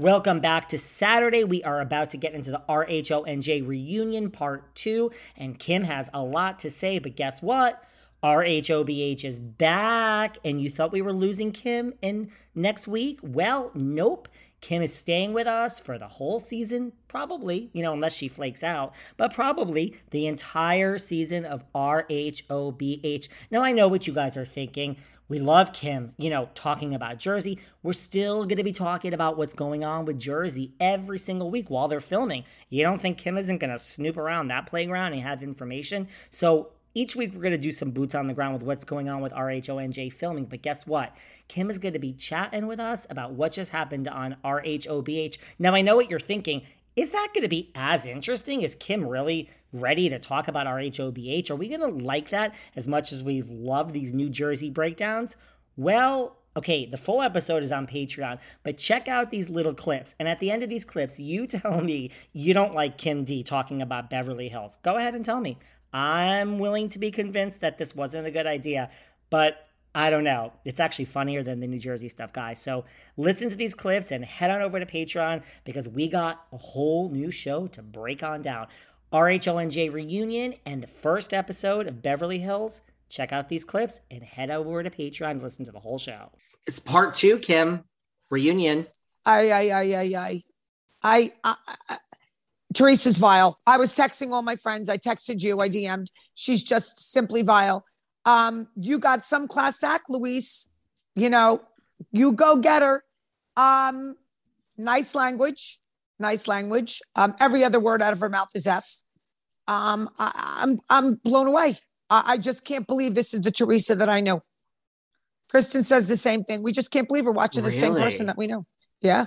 Welcome back to Saturday. We are about to get into the RHONJ reunion part two, and Kim has a lot to say, but guess what? RHOBH is back, and you thought we were losing Kim in next week? Well, nope. Kim is staying with us for the whole season, probably, you know, unless she flakes out, but probably the entire season of RHOBH. Now, I know what you guys are thinking. We love Kim, you know, talking about Jersey. We're still going to be talking about what's going on with Jersey every single week while they're filming. You don't think Kim isn't going to snoop around that playground and have information? So each week we're going to do some boots on the ground with what's going on with RHONJ filming. But guess what? Kim is going to be chatting with us about what just happened on RHOBH. Now, I know what you're thinking. Is that going to be as interesting? Is Kim really ready to talk about RHOBH? Are we going to like that as much as we love these New Jersey breakdowns? Well, okay, the full episode is on Patreon, but check out these little clips. And at the end of these clips, you tell me you don't like Kim D talking about Beverly Hills. Go ahead and tell me. I'm willing to be convinced that this wasn't a good idea, but I don't know. It's actually funnier than the New Jersey stuff, guys. So listen to these clips and head on over to Patreon because we got a whole new show to break on down. RHONJ reunion and the first episode of Beverly Hills. Check out these clips and head over to Patreon and listen to the whole show. It's part two, Kim. Reunion. I, I, I, I, I, I, I, I Teresa's vile. I was texting all my friends. I texted you. I DM'd. She's just simply vile. Um, you got some class act, Luis. You know, you go get her. Um, nice language. Nice language. Um, every other word out of her mouth is F. Um, I, I'm I'm blown away. I, I just can't believe this is the Teresa that I know. Kristen says the same thing. We just can't believe we're watching the same Really? person that we know. Yeah.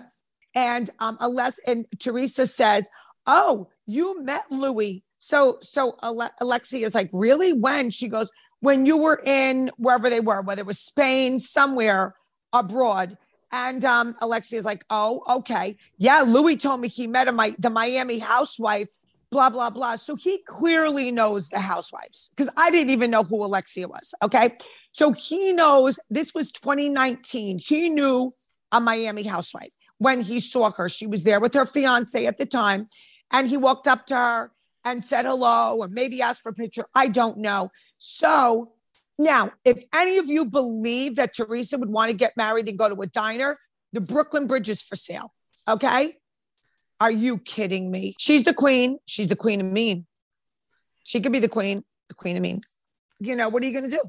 And um, unless and Teresa says, "Oh, you met Louis." So so Ale- Alexia is like, "Really? When?" She goes, "When you were in wherever they were, whether it was Spain, somewhere abroad." And um, is like, "Oh, okay, yeah." Louis told me he met a, my the Miami housewife. Blah blah blah. So he clearly knows the housewives because I didn't even know who Alexia was. Okay, so he knows this was 2019. He knew a Miami housewife when he saw her. She was there with her fiance at the time, and he walked up to her and said hello, or maybe asked for a picture. I don't know. So now, if any of you believe that Teresa would want to get married and go to a diner, the Brooklyn Bridge is for sale. Okay. Are you kidding me? She's the queen. She's the queen of mean. She could be the queen, the queen of mean. You know, what are you going to do?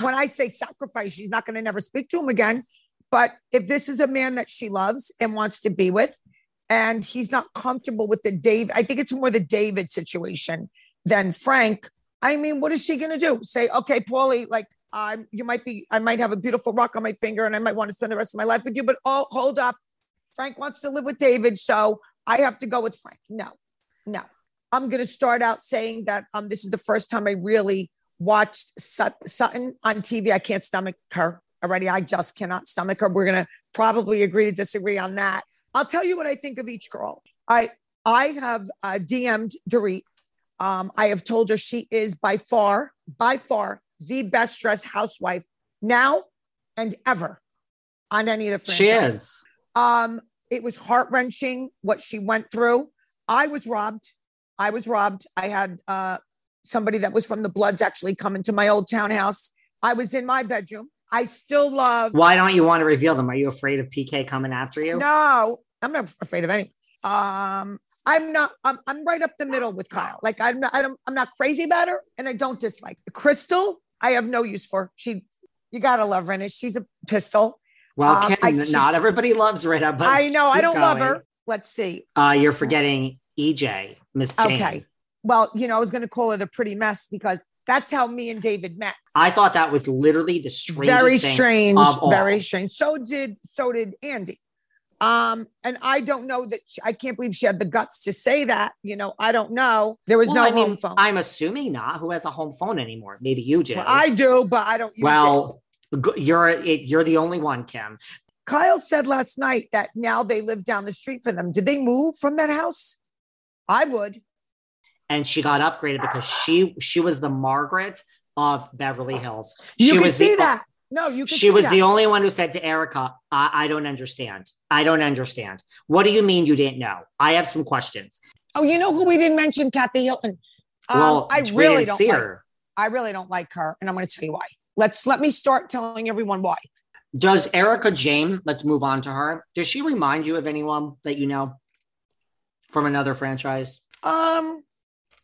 When I say sacrifice, she's not going to never speak to him again. But if this is a man that she loves and wants to be with, and he's not comfortable with the Dave, I think it's more the David situation than Frank. I mean, what is she going to do? Say, okay, Paulie, like, I'm, you might be, I might have a beautiful rock on my finger and I might want to spend the rest of my life with you, but oh, hold up. Frank wants to live with David. So I have to go with Frank. No, no. I'm going to start out saying that um, this is the first time I really watched Sut- Sutton on TV. I can't stomach her already. I just cannot stomach her. We're going to probably agree to disagree on that. I'll tell you what I think of each girl. I I have uh, DM'd Dorit. Um, I have told her she is by far, by far, the best dressed housewife now and ever on any of the She franchises. is. Um, it was heart wrenching what she went through. I was robbed. I was robbed. I had uh, somebody that was from the Bloods actually come into my old townhouse. I was in my bedroom. I still love. Why don't you want to reveal them? Are you afraid of PK coming after you? No, I'm not afraid of any. Um, I'm not. I'm, I'm right up the middle with Kyle. Like I'm not. I don't, I'm not crazy about her, and I don't dislike Crystal. I have no use for. She, you gotta love Rinna. She's a pistol. Well, Um, Kim, I- not everybody loves Rita, but I know. I don't love her. Let's see. Uh, you're forgetting EJ, Miss. Okay. Well, you know, I was going to call it a pretty mess because that's how me and David met. I thought that was literally the strangest very strange very strange so did so did andy um and i don't know that she, i can't believe she had the guts to say that you know i don't know there was Well, no I mean, home phone I'm assuming not. Who has a home phone anymore? Maybe you do. well, i do but i don't use it. well, g- you're it, you're the only one, Kim. kyle said last night that now they live down the street from them did they move from that house i would And she got upgraded because she she was the Margaret of Beverly Hills. you she can was see the, that no you She was that. the only one who said to Erika, I, I don't understand. I don't understand. What do you mean you didn't know? I have some questions. oh you know who we didn't mention kathy hilton um, well, i really don't see like her. i really don't like her and i'm going to tell you why let's let me start telling everyone why Does Erika Jayne, let's move on to her. Does she remind you of anyone that you know from another franchise? Um,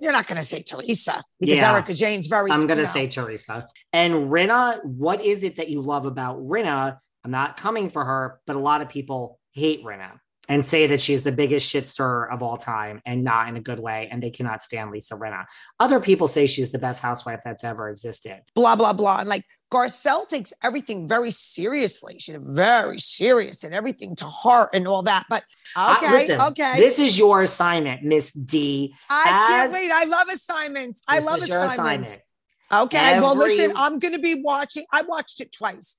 you're not going to say Teresa because Yeah. Erika Jayne's very. I'm going to say Teresa. And Rinna, what is it that you love about Rinna? I'm not coming for her, but a lot of people hate Rinna and say that she's the biggest shit stirrer of all time and not in a good way. And they cannot stand Lisa Rinna. Other people say she's the best housewife that's ever existed. blah blah blah, and like Garcelle takes everything very seriously. She's very serious and everything to heart and all that. But okay, listen, okay, This is your assignment, Miss D. I can't wait. I love assignments. I love assignments. assignment. Okay. well, listen, I'm going to be watching. I watched it twice.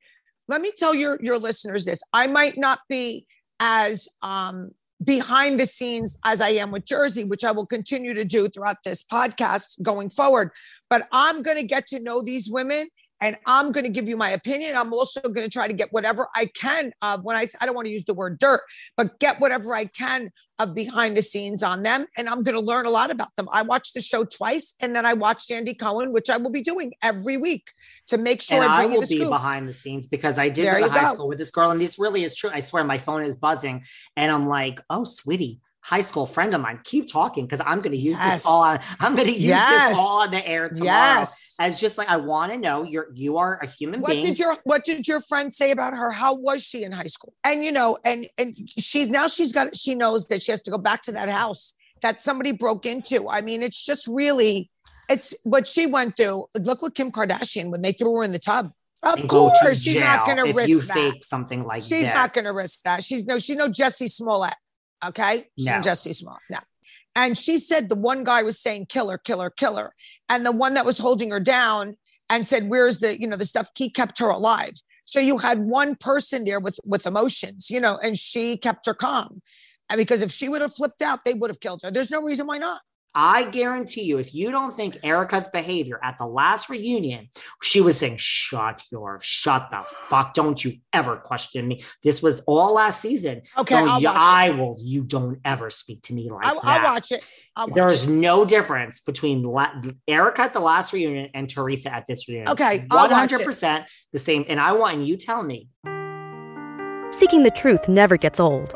Let me tell your your listeners this. I might not be as um behind the scenes as I am with Jersey, which I will continue to do throughout this podcast going forward. But I'm going to get to know these women and I'm going to give you my opinion. I'm also going to try to get whatever I can. Uh, when I, I don't want to use the word dirt, but get whatever I can of behind the scenes on them. And I'm going to learn a lot about them. I watched the show twice and then I watched Andy Cohen, which I will be doing every week to make sure and I I bring you will the be scoop. behind the scenes because I did There go to high go. school with this girl, and this really is true. I swear, my phone is buzzing, and I'm like, "Oh, sweetie, high school friend of mine, keep talking because I'm going to use Yes. this all on. I'm going to use Yes. this all on the air tomorrow." Yes. As just like I want to know, you're you are a human What being. did your What did your friend say about her? How was she in high school? And you know, and and she's now she's got she knows that she has to go back to that house that somebody broke into. I mean, it's just really, it's what she went through. Look what Kim Kardashian when they threw her in the tub. Of and go to course, she's not going to if risk you that. fake something like she's this. not going to risk that. She's no, she's no Jesse Smollett. Okay, no. Jesse Smollett. No. And she said the one guy was saying killer, killer, killer, and the one that was holding her down and said, "Where's the you know the stuff?" He kept her alive. So you had one person there with with emotions, you know, and she kept her calm. And because if she would have flipped out, they would have killed her. There's no reason why not. I guarantee you, if you don't think Erika's behavior at the last reunion, she was saying, Shut your, shut the fuck. Don't you ever question me. This was all last season. Okay, Don't I'll you, watch it. Will, you don't ever speak to me like I'll, that. I'll watch it. I'll watch There's it. no difference between la- Erica at the last reunion and Teresa at this reunion. Okay, I'll watch it. 100% the same. And I want you tell me, Seeking the truth never gets old.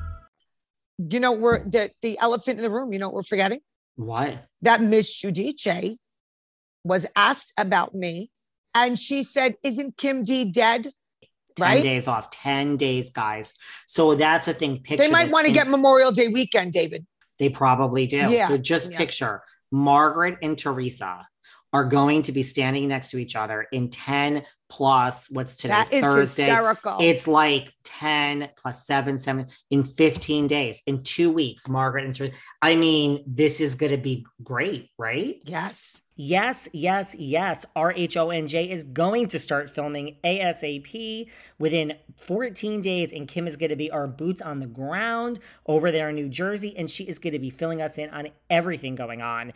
You know, we're the the elephant in the room. You know what we're forgetting? what? that Miss Giudice was asked about me, and she said, "Isn't Kim D dead?" 10 Right? days off, 10 days, guys. So that's a thing. Picture They might want to get Memorial Day weekend, David. They probably do. Yeah, So just yeah. picture Margaret and Teresa are going to be standing next to each other in 10 plus what's today? That is Thursday. hysterical. It's like 10 plus 7, 7 in 15 days, in two weeks, Margaret and Teresa. I mean, this is going to be great, right? yes. Yes, yes, yes. RHONJ is going to start filming ASAP within 14 days, and Kim is going to be our boots on the ground over there in New Jersey, and she is going to be filling us in on everything going on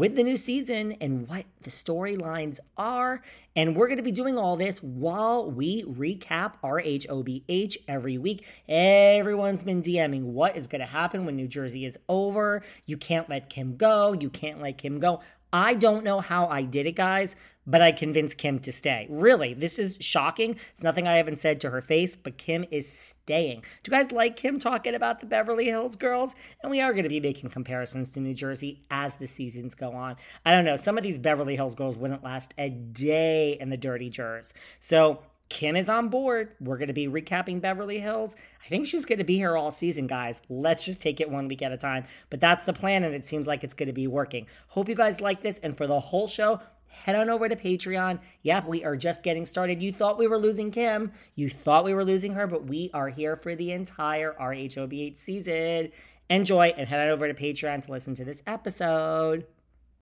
with the new season and what the storylines are. And we're going to be doing all this while we recap RHOBH every week. Everyone's been DMing what is going to happen when New Jersey is over. You can't let Kim go. You can't let Kim go. I don't know how I did it, guys, but I convinced Kim to stay. Really, this is shocking. It's nothing I haven't said to her face, but Kim is staying. Do you guys like Kim talking about the Beverly Hills girls? And we are going to be making comparisons to New Jersey as the seasons go on. I don't know. Some of these Beverly Hills girls wouldn't last a day in the dirty jurors. So Kim is on board. We're going to be recapping Beverly Hills. I think she's going to be here all season, guys. Let's just take it one week at a time. But that's the plan, and it seems like it's going to be working. Hope you guys like this. And for the whole show, head on over to Patreon. Yep, we are just getting started. You thought we were losing Kim. You thought we were losing her, but we are here for the entire RHOBH season. Enjoy and head on over to Patreon to listen to this episode.